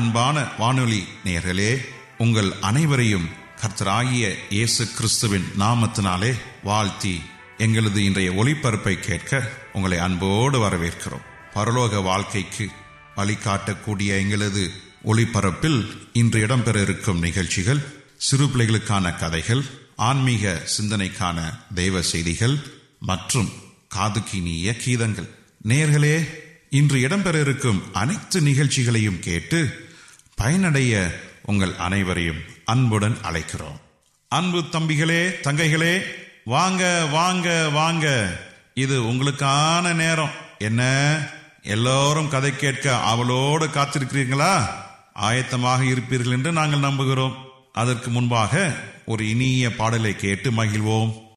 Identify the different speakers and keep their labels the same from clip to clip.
Speaker 1: அன்பான வானொலி நேர்களே உங்கள் அனைவரையும் கர்த்தராகிய இயேசு கிறிஸ்துவின் நாமத்தினாலே வாழ்த்தி எங்களது இன்றைய ஒளிபரப்பை கேட்க உங்களை அன்போடு வரவேற்கிறோம். பரலோக வாழ்க்கைக்கு வழிகாட்டக்கூடிய எங்களது ஒளிபரப்பில் இன்று இடம்பெற இருக்கும் நிகழ்ச்சிகள் சிறு பிள்ளைகளுக்கான கதைகள் ஆன்மீக சிந்தனைக்கான தெய்வ செய்திகள் மற்றும் காதுக்கினிய கீதங்கள். நேர்களே இன்று இடம்பெற இருக்கும் அனைத்து நிகழ்ச்சிகளையும் கேட்டு பயனடைய உங்கள் அனைவரையும் அன்புடன் அழைக்கிறோம். அன்பு தம்பிகளே தங்கைகளே வாங்க வாங்க வாங்க. இது உங்களுக்கான நேரம். என்ன? எல்லோரும் கதை கேட்க அவளோடு காத்திருக்கிறீங்களா ஆயத்தமாக இருப்பீர்கள் என்று நாங்கள் நம்புகிறோம். அதற்கு முன்பாக ஒரு இனிய பாடலை கேட்டு மகிழ்வோம்.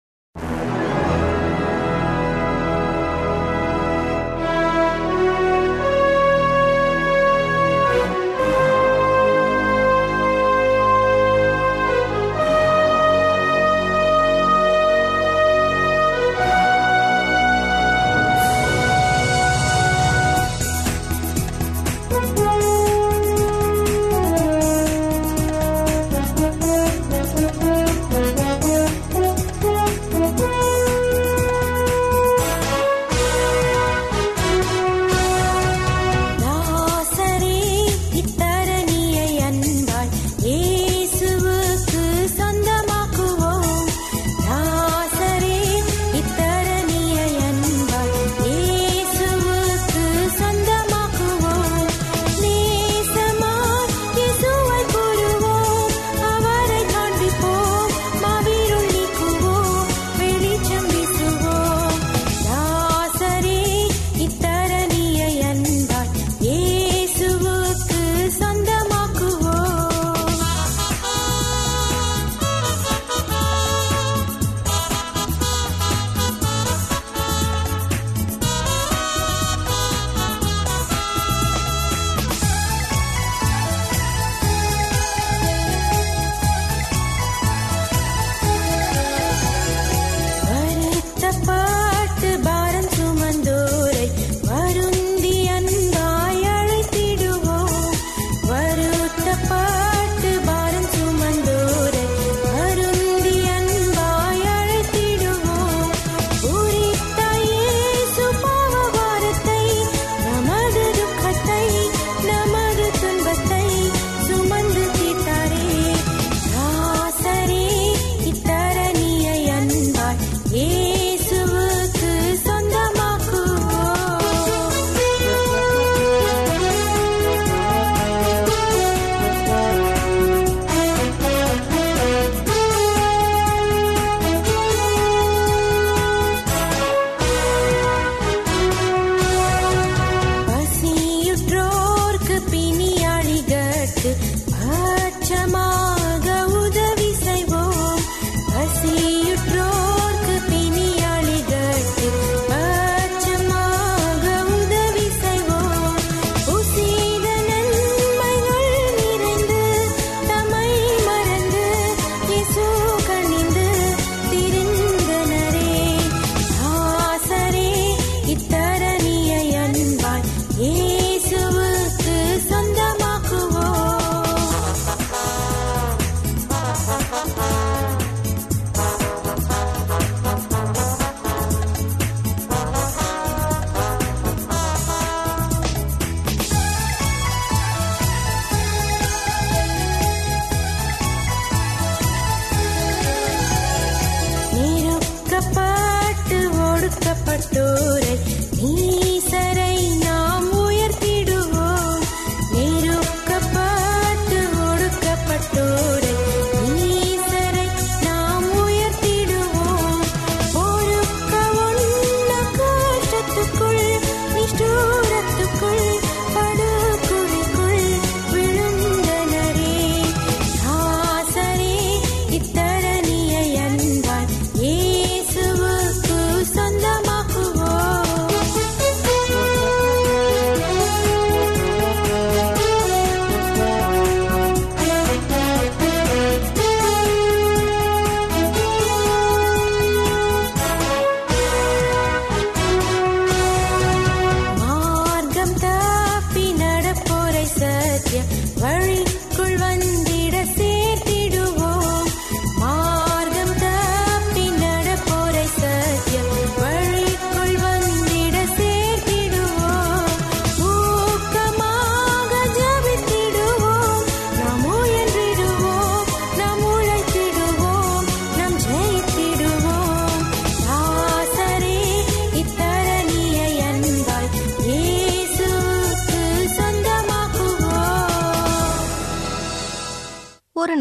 Speaker 2: تورے ني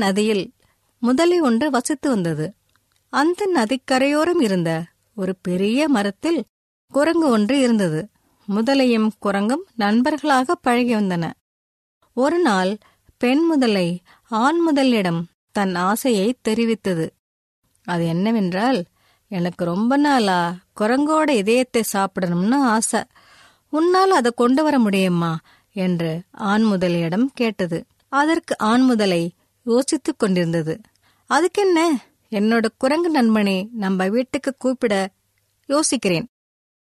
Speaker 3: நதியில் முதலை ஒன்று வசித்து வந்தது. அந்த நதிக்கரையோரம் இருந்த ஒரு பெரிய மரத்தில் குரங்கு ஒன்று இருந்தது. முதலையும் குரங்கும் நண்பர்களாக பழகி வந்தன. ஒரு நாள் பெண் முதலை ஆண் முதலிடம் தன் ஆசையை தெரிவித்தது. அது என்னவென்றால் எனக்கு ரொம்ப நாளா குரங்கோட இதயத்தை சாப்பிடணும்னு ஆசை. உன்னால் அதை கொண்டு வர முடியுமா? என்று ஆண் முதலியிடம் கேட்டது. அதற்கு ஆண் முதலை யோசித்துக் கொண்டிருந்தது. அதுக்கென்ன? என்னோட குரங்கு நண்பனை நம்ம வீட்டுக்கு கூப்பிட யோசிக்கிறேன்.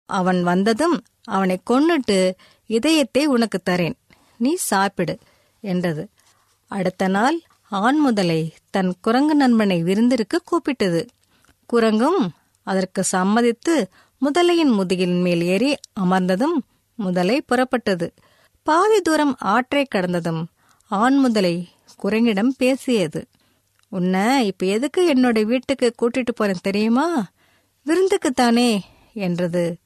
Speaker 3: அவன் வந்ததும் அவனை கொன்னுட்டு இதயத்தை உனக்கு தரேன். நீ சாப்பிடு என்றது. அடுத்த நாள் ஆண் முதலை தன் குரங்கு நண்பனை விருந்திற்கு கூப்பிட்டது. குரங்கும் அதற்கு சம்மதித்து முதலையின் முதுகின் மேல் ஏறி அமர்ந்ததும் முதலை புறப்பட்டது. பாதி தூரம் ஆற்றை கடந்ததும் ஆண் முதலை குரங்கிடம் பேசியது. உன்னை இப்ப எதுக்கு என்னோட வீட்டுக்கு கூட்டிட்டு போறேன் தெரியுமா? விருந்துக்குத்தானே என்றது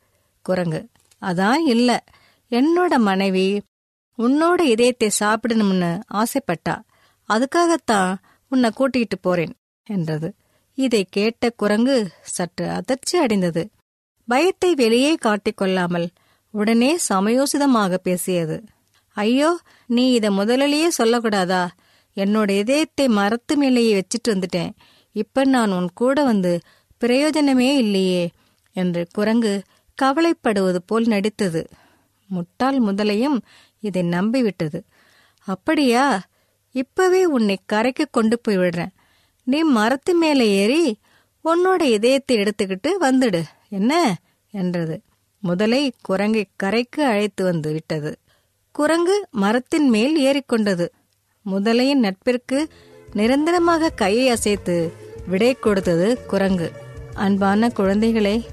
Speaker 3: குரங்கு. அதான் இல்ல. என்னோட மனைவி உன்னோட இதயத்தை சாப்பிடணும்னு ஆசைப்பட்டா. அதுக்காகத்தான் உன்னை கூட்டிகிட்டு போறேன் என்றது. இதை கேட்ட குரங்கு சற்று அதிர்ச்சி அடைந்தது. பயத்தை வெளியே காட்டிக்கொள்ளாமல் உடனே சமயோசிதமாக பேசியது. ஐயோ நீ இதை முதலிலேயே சொல்லக்கூடாதா? என்னோட இதயத்தை மரத்து மேலேயே வச்சிட்டு வந்துட்டேன். இப்ப நான் உன் கூட வந்து பிரயோஜனமே இல்லையே என்று குரங்கு கவலைப்படுவது போல் நடித்தது. முட்டாள் முதலையும் இதை நம்பிவிட்டது. அப்படியா? இப்பவே உன்னை கரைக்கு கொண்டு போய் விடுறேன். நீ மரத்து மேலே ஏறி உன்னோட இதயத்தை எடுத்துக்கிட்டு வந்துடு. என்ன? என்றது. முதலை குரங்கை கரைக்கு அழைத்து வந்து விட்டது. குரங்கு மரத்தின் மேல் ஏறிக்கொண்டது. முதலையின் நட்பிற்கு நிரந்தரமாக கையை அசைத்து விடை கொடுத்தது குரங்கு. அன்பான குழந்தைகளே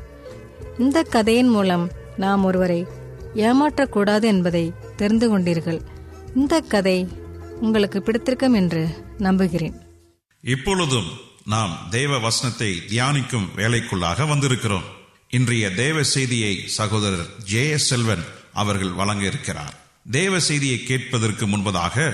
Speaker 3: இந்த கதையின் மூலம் நாம் ஒருவரை ஏமாற்றக்கூடாது என்பதை தெரிந்து கொண்டீர்கள். இந்த கதை உங்களுக்கு பிடித்திருக்கும் என்று நம்புகிறேன்.
Speaker 1: இப்பொழுதும் நாம் தேவ வசனத்தை தியானிக்கும் வேலைக்குள்ளாக வந்திருக்கிறோம். இன்றைய தேவ செய்தியை சகோதரர் ஜே எஸ் செல்வன் அவர்கள் வழங்க இருக்கிறார். தேவ செய்தியை கேட்பதற்கு முன்பதாக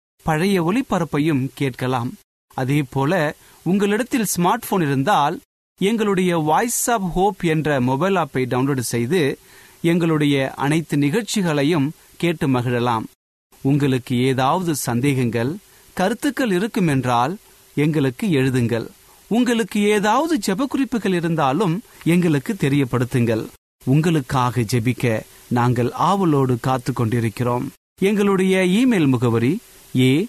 Speaker 4: பழைய ஒளிபரப்பையும் கேட்கலாம். அதே போல உங்களிடத்தில் ஸ்மார்ட் போன் இருந்தால் எங்களுடைய வாய்ஸ் ஆப் ஹோப் என்ற மொபைல் ஆப்பை டவுன்லோடு செய்து எங்களுடைய அனைத்து நிகழ்ச்சிகளையும் கேட்டு மகிழலாம். உங்களுக்கு ஏதாவது சந்தேகங்கள் கருத்துக்கள் இருக்கும் என்றால் எங்களுக்கு எழுதுங்கள். உங்களுக்கு ஏதாவது ஜெப குறிப்புகள் இருந்தாலும் எங்களுக்கு தெரியப்படுத்துங்கள். உங்களுக்காக ஜெபிக்க நாங்கள் ஆவலோடு காத்து கொண்டிருக்கிறோம் எங்களுடைய இமெயில் முகவரி A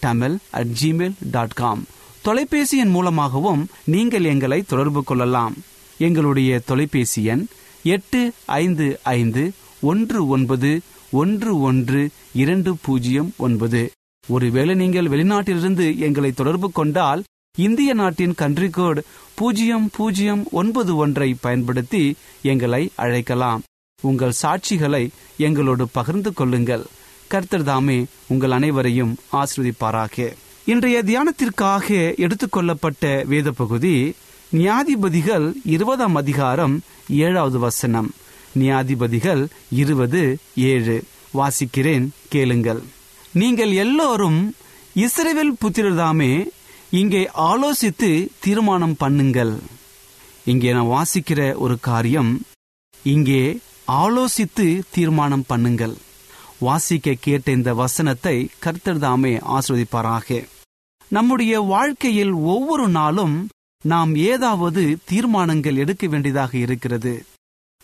Speaker 4: Tamil at Gmail dot com தொலைபேசி எண் மூலமாகவும் நீங்கள் எங்களை தொடர்பு கொள்ளலாம். எங்களுடைய தொலைபேசி எண் எட்டு ஐந்து ஐந்து ஒன்று ஒன்பது ஒன்று ஒன்று இரண்டு பூஜ்ஜியம் ஒன்பது. ஒருவேளை நீங்கள் வெளிநாட்டிலிருந்து எங்களை தொடர்பு கொண்டால் இந்திய நாட்டின் கன்ட்ரி கோட் பூஜ்ஜியம் பூஜ்ஜியம் ஒன்பது ஒன்றை பயன்படுத்தி எங்களை அழைக்கலாம். உங்கள் சாட்சிகளை எங்களோடு பகிர்ந்து கொள்ளுங்கள். கர்த்தர் தாமே உங்கள் அனைவரையும் ஆசிர்வதிப்பாராக. இன்றைய தியானத்திற்காக எடுத்துக்கொள்ளப்பட்ட வேத பகுதி நியாதிபதிகள் இருபதாம் அதிகாரம் ஏழாவது வசனம். நியாதிபதிகள் இருபது ஏழு. வாசிக்கிறேன் கேளுங்கள். நீங்கள் எல்லோரும் இஸ்ரேவேல் புத்திரதாமே இங்கே ஆலோசித்து தீர்மானம் பண்ணுங்கள். இங்கே நான் வாசிக்கிற ஒரு காரியம் இங்கே ஆலோசித்து தீர்மானம் பண்ணுங்கள். வாசிக்க கேட்ட இந்த வசனத்தை கர்த்தர்தாமே ஆஸ்வதிப்பாராக நம்முடைய வாழ்க்கையில் ஒவ்வொரு நாளும் நாம் ஏதாவது தீர்மானங்கள் எடுக்க வேண்டியதாக இருக்கிறது.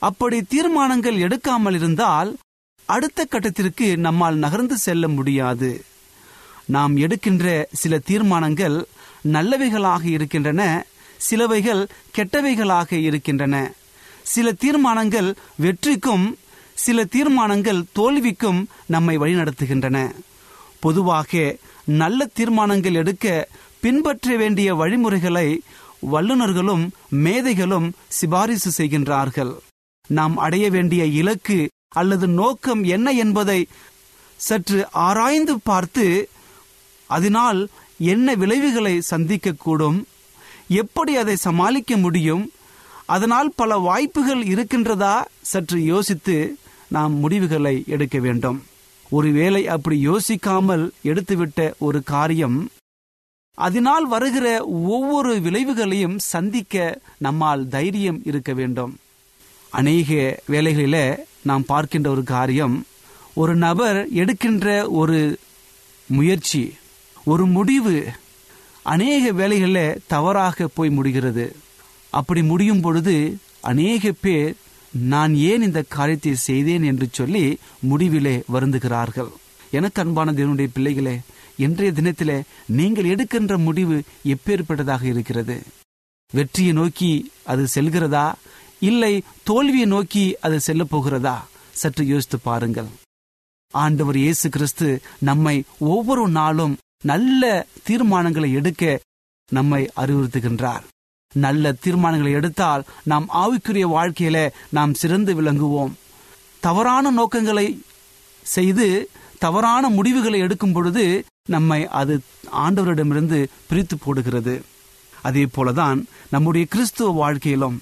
Speaker 4: அப்படி தீர்மானங்கள் எடுக்காமல் இருந்தால் அடுத்த கட்டத்திற்கு நம்மால் நகர்ந்து செல்ல முடியாது. நாம் எடுக்கின்ற சில தீர்மானங்கள் நல்லவைகளாக இருக்கின்றன சிலவைகள் கெட்டவைகளாக இருக்கின்றன. சில தீர்மானங்கள் வெற்றிக்கும் சில தீர்மானங்கள் தோல்விக்கும் நம்மை வழிநடத்துகின்றன. பொதுவாக நல்ல தீர்மானங்கள் எடுக்க பின்பற்ற வேண்டிய வழிமுறைகளை வல்லுநர்களும் மேதைகளும் சிபாரிசு செய்கின்றார்கள். நாம் அடைய வேண்டிய இலக்கு அல்லது நோக்கம் என்ன என்பதை சற்று ஆராய்ந்து பார்த்து அதனால் என்ன விளைவுகளை சந்திக்கக்கூடும் எப்படி அதை சமாளிக்க முடியும் அதனால் பல வாய்ப்புகள் இருக்கின்றதா சற்று யோசித்து நாம் முடிவுகளை எடுக்க வேண்டும். ஒருவேளை அப்படி யோசிக்காமல் எடுத்துவிட்ட ஒரு காரியம் அதனால் வருகிற ஒவ்வொரு விளைவுகளையும் சந்திக்க நம்மால் தைரியம் இருக்க வேண்டும். அநேக வேலைகளில நாம் பார்க்கின்ற ஒரு காரியம் ஒரு நபர் எடுக்கின்ற ஒரு முயற்சி ஒரு முடிவு அநேக வேலைகளில் தவறாக போய் முடிகிறது. அப்படி முடியும் பொழுது அநேக பேர் நான் ஏன் இந்த காரியத்தை செய்தேன் என்று சொல்லி முடிவிலே வருந்துகிறார்கள். எனக்கு அன்பான தேவனுடைய பிள்ளைகளே இன்றைய தினத்திலே நீங்கள் எடுக்கின்ற முடிவு எப்பேற்பட்டதாக இருக்கிறது? வெற்றியை நோக்கி அது செல்கிறதா? இல்லை தோல்வியை நோக்கி அது செல்ல போகிறதா? சற்று யோசித்து பாருங்கள். ஆண்டவர் இயேசு கிறிஸ்து நம்மை ஒவ்வொரு நாளும் நல்ல தீர்மானங்களை எடுக்க நம்மை அறிவுறுத்துகின்றார். நல்ல தீர்மானங்களை எடுத்தால் நாம் ஆவிக்குரிய வாழ்க்கையில நாம் சிறந்து விளங்குவோம். தவறான நோக்கங்களை செய்து தவறான முடிவுகளை எடுக்கும் பொழுது நம்மை அது ஆண்டவரிடமிருந்து பிரித்து போடுகிறது. அதே போலதான் நம்முடைய கிறிஸ்துவ வாழ்க்கையிலும்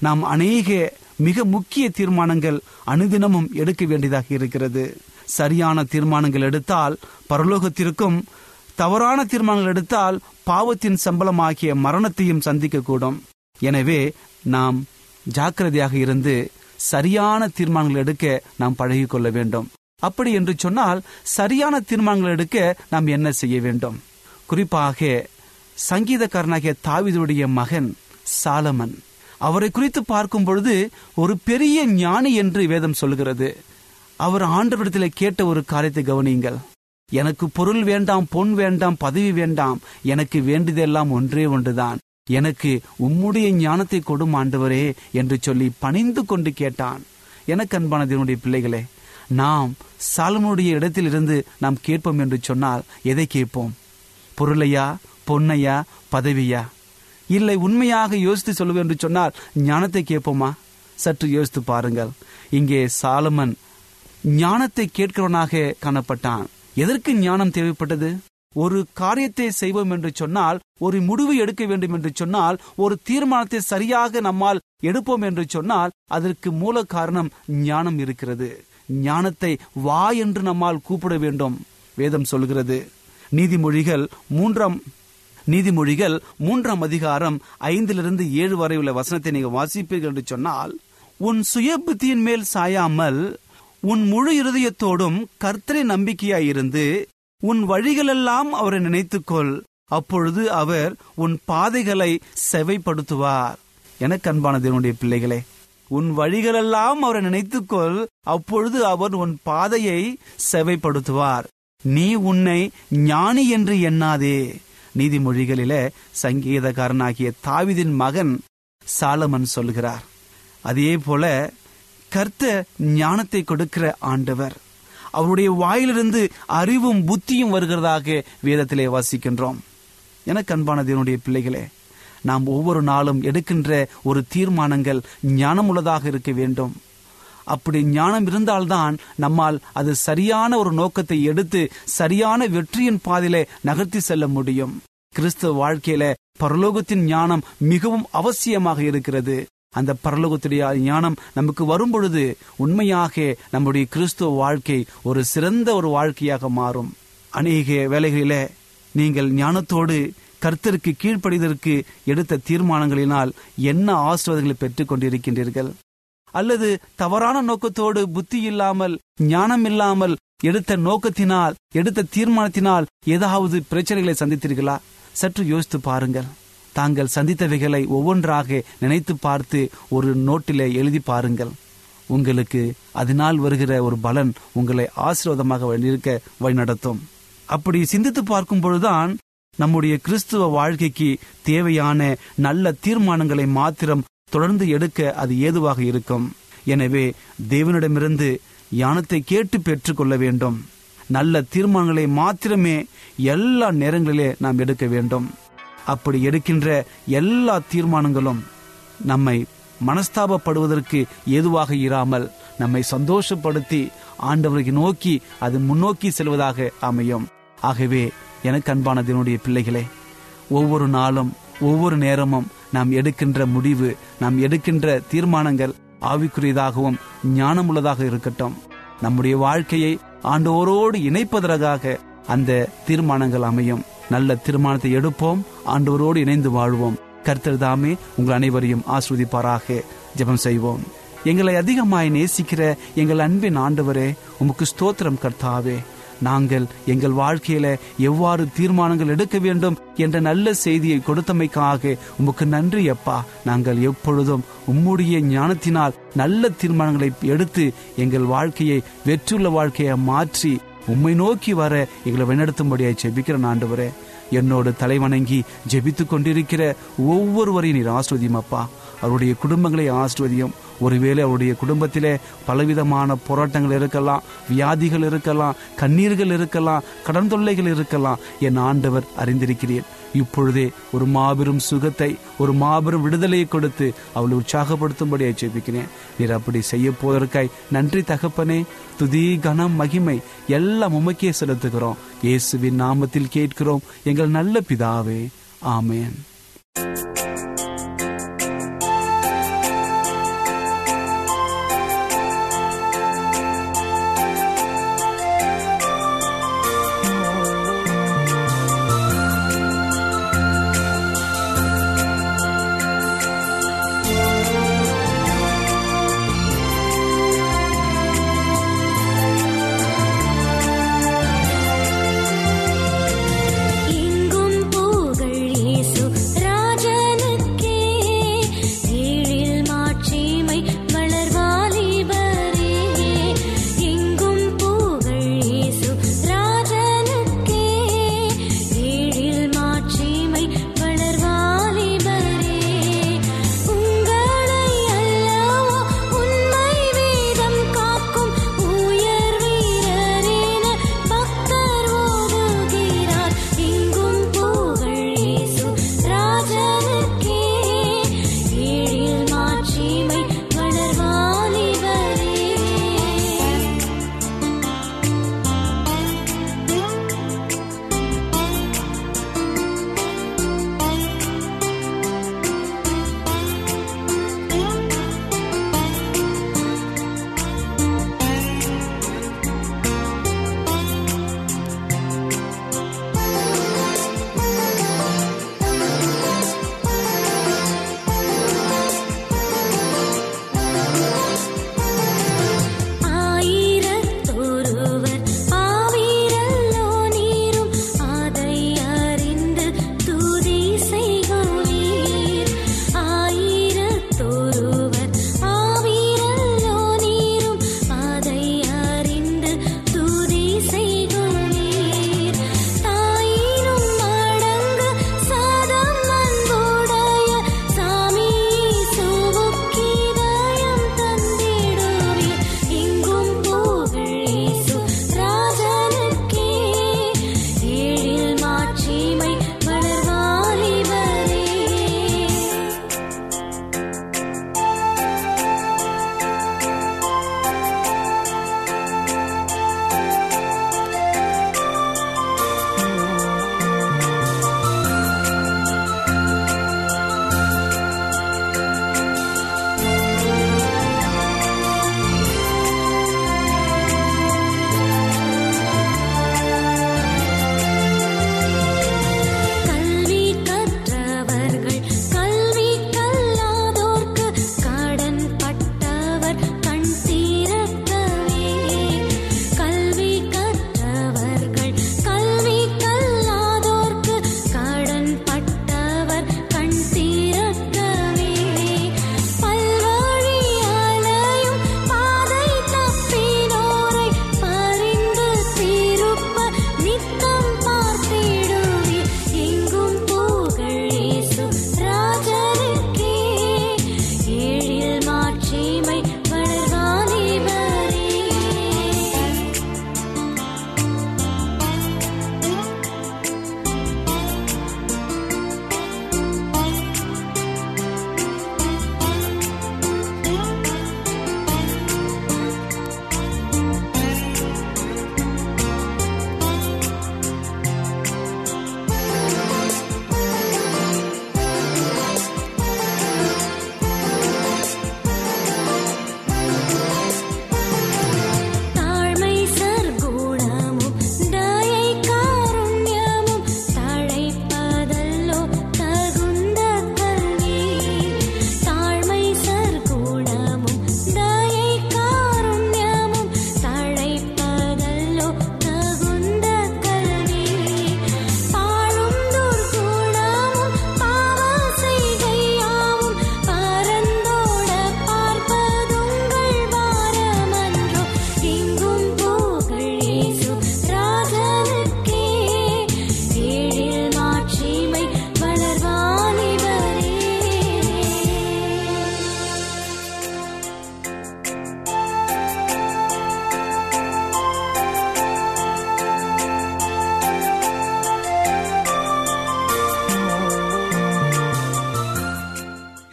Speaker 4: நாம் அநேக மிக முக்கிய தீர்மானங்கள் அனுதினமும் எடுக்க வேண்டியதாக இருக்கிறது. சரியான தீர்மானங்கள் எடுத்தால் பரலோகத்திற்கும் தவறான தீர்மானங்கள் எடுத்தால் பாவத்தின் சம்பளமாகிய மரணத்தையும் சந்திக்கக்கூடும். எனவே நாம் ஜாக்கிரதையாக இருந்து சரியான தீர்மானங்கள் எடுக்க நாம் பழகிக்கொள்ள வேண்டும். அப்படி என்று சொன்னால் சரியான தீர்மானங்கள் எடுக்க நாம் என்ன செய்ய வேண்டும்? குறிப்பாக சங்கீதக்காரனாகிய தாவிதுடைய மகன் சாலமன். அவரை குறித்து பார்க்கும் பொழுது ஒரு பெரிய ஞானி என்று வேதம் சொல்கிறது அவர் ஆண்டவரிடத்தில் கேட்ட ஒரு காரியத்தை கவனியுங்கள். எனக்கு பொருள் வேண்டாம் பொன் வேண்டாம் பதவி வேண்டாம் எனக்கு வேண்டியதெல்லாம் ஒன்றே ஒன்றுதான். எனக்கு உம்முடைய ஞானத்தை கொடும் ஆண்டவரே என்று சொல்லி பணிந்து கொண்டு கேட்டான். எனக்கு அன்பானதனுடைய பிள்ளைகளே நாம் சாலமனுடைய இடத்திலிருந்து நாம் கேட்போம் என்று சொன்னால் எதை கேட்போம்? பொருளையா பொன்னையா பதவியா? இல்லை உண்மையாக யோசித்து சொல்லுவேன் என்று சொன்னால் ஞானத்தை கேட்போமா? சற்று யோசித்து பாருங்கள். இங்கே சாலமன் ஞானத்தை கேட்கிறவனாக காணப்பட்டான். எதற்கு ஞானம் தேவைப்பட்டது? ஒரு காரியத்தை செய்வோம் என்று சொன்னால் ஒரு முடிவு எடுக்க வேண்டும் என்று சொன்னால் ஒரு தீர்மானத்தை சரியாக நம்மால் எடுப்போம் என்று சொன்னால் அதற்கு மூல காரணம் ஞானம் இருக்கிறது. ஞானத்தை வா என்று நம்மால் கூப்பிட வேண்டும். வேதம் சொல்கிறது. நீதிமொழிகள் மூன்றாம் நீதிமொழிகள் மூன்றாம் அதிகாரம் ஐந்திலிருந்து ஏழு வரை உள்ள வசனத்தை நீங்கள் வாசிப்பீர்கள் என்று சொன்னால் உன் சுய புத்தியின் மேல் சாயாமல் உன் முழு இருதயத்தோடும் கர்த்தரை நம்பிக்கையாயிருந்து உன் வழிகளெல்லாம் அவரை நினைத்துக்கொள். அப்பொழுது அவர் உன் பாதைகளை செவைப்படுத்துவார். எனக்கு அன்பான தேவனுடைய பிள்ளைகளே உன் வழிகளெல்லாம் அவரை நினைத்துக்கொள். அப்பொழுது அவர் உன் பாதையை செவைப்படுத்துவார். நீ உன்னை ஞானி என்று எண்ணாதே. நீதிமொழிகளில சங்கீதக்காரனாகிய தாவிதின் மகன் சாலமன் சொல்கிறார். அதே போல கர்த்த ஞானத்தை கொடுக்கிற ஆண்டவர். அவருடைய வாயிலிருந்து அறிவும் புத்தியும் வருகிறதாக வேதத்திலே வாசிக்கின்றோம். எனக்கு அன்பான என்னுடைய பிள்ளைகளே நாம் ஒவ்வொரு நாளும் எடுக்கின்ற ஒரு தீர்மானங்கள் ஞானமுள்ளதாக இருக்க வேண்டும். அப்படி ஞானம் இருந்தால்தான் நம்மால் அது சரியான ஒரு நோக்கத்தை எடுத்து சரியான வெற்றியின் பாதையிலே நகர்த்தி செல்ல முடியும். கிறிஸ்துவ வாழ்க்கையில பரலோகத்தின் ஞானம் மிகவும் அவசியமாக இருக்கிறது. அந்த பரலோகத்துடைய ஞானம் நமக்கு வரும் பொழுது உண்மையாக நம்முடைய கிறிஸ்துவ வாழ்க்கை ஒரு சிறந்த ஒரு வாழ்க்கையாக மாறும். அநேக வேலைகளிலே நீங்கள் ஞானத்தோடு கர்த்தருக்கு கீழ்ப்படிதற்கு எடுத்த தீர்மானங்களினால் என்ன ஆசிர்வாதங்களை பெற்றுக் கொண்டிருக்கின்றீர்கள்? அல்லது தவறான நோக்கத்தோடு புத்தி இல்லாமல் ஞானம் இல்லாமல் எடுத்த நோக்கத்தினால் எடுத்த தீர்மானத்தினால் ஏதாவது பிரச்சனைகளை சந்தித்தீர்களா? சற்று யோசித்து பாருங்கள். தாங்கள் சந்தித்தவைகளை ஒவ்வொன்றாக நினைத்து பார்த்து ஒரு நோட்டிலே எழுதி பாருங்கள். உங்களுக்கு அதனால் வருகிற ஒரு பலன் உங்களை ஆசீர்வாதமாக இருக்க வழிநடத்தும். அப்படி சிந்தித்து பார்க்கும் பொழுதுதான் நம்முடைய கிறிஸ்துவ வாழ்க்கைக்கு தேவையான நல்ல தீர்மானங்களை மாத்திரம் தொடர்ந்து எடுக்க அது ஏதுவாக இருக்கும். எனவே தேவனிடமிருந்து ஞானத்தை கேட்டு பெற்றுக்கொள்ள வேண்டும். நல்ல தீர்மானங்களை மாத்திரமே எல்லா நேரங்களிலே நாம் எடுக்க வேண்டும். அப்படி எடுக்கின்ற எல்லா தீர்மானங்களும் நம்மை மனஸ்தாபப்படுவதற்கு ஏதுவாக இராமல் நம்மை சந்தோஷப்படுத்தி ஆண்டவரை நோக்கி அது முன்னோக்கி செல்வதாக அமையும். ஆகவே எனக்கு அன்பானதனுடைய பிள்ளைகளே ஒவ்வொரு நாளும் ஒவ்வொரு நேரமும் நாம் எடுக்கின்ற முடிவு நாம் எடுக்கின்ற தீர்மானங்கள் ஆவிக்குரியதாகவும் ஞானமுள்ளதாக இருக்கட்டும். நம்முடைய வாழ்க்கையை ஆண்டோரோடு இணைப்பதற்காக அந்த தீர்மானங்கள் அமையும். நல்ல தீர்மானத்தை எடுப்போம். ஆண்டவரோடு இணைந்து வாழ்வோம். கர்த்தர் தாமே உங்கள் அனைவரையும் ஆஸ்வதிப்பாராக ஜெபம் செய்வோம். எங்களை அதிகமாய் நேசிக்கிற எங்கள் அன்பின் ஆண்டவரே உமக்கு ஸ்தோத்திரம் கர்த்தாவே. நாங்கள் எங்கள் வாழ்க்கையில எவ்வாறு தீர்மானங்கள் எடுக்க வேண்டும் என்ற நல்ல செய்தியை கொடுத்தமைக்காக உமக்கு நன்றி அப்பா. நாங்கள் எப்பொழுதும் உம்முடைய ஞானத்தினால் நல்ல தீர்மானங்களை எடுத்து எங்கள் வாழ்க்கையை வெற்றுள்ள வாழ்க்கையை மாற்றி உம்மை நோக்கி வர எங்களை வழிநடத்தும்படியாய் ஜெபிக்கிற ஆண்டவரே. என்னோடு தலைவணங்கி ஜெபித்து கொண்டிருக்கிற ஒவ்வொருவரையும் நீர் ஆஸ்வதியும் அப்பா. அவருடைய குடும்பங்களை ஆஸ்வதியும் ஒருவேளை அவருடைய குடும்பத்திலே பலவிதமான போராட்டங்கள் இருக்கலாம் வியாதிகள் இருக்கலாம் கண்ணீர்கள் இருக்கலாம் கடன் தொல்லைகள் இருக்கலாம். என் ஆண்டவர் அறிந்திருக்கிறேன் இப்பொழுதே ஒரு மாபெரும் சுகத்தை ஒரு மாபெரும் விடுதலையை கொடுத்து அவளை உற்சாகப்படுத்தும்படியாக ஜெபிக்கிறேன் நீர் அப்படி செய்ய போவதற்காய் நன்றி தகப்பனே. துதி கனம் மகிமை எல்லாம் உமக்கே செலுத்துகிறோம். இயேசுவின் நாமத்தில் கேட்கிறோம் எங்கள் நல்ல பிதாவே. ஆமேன்.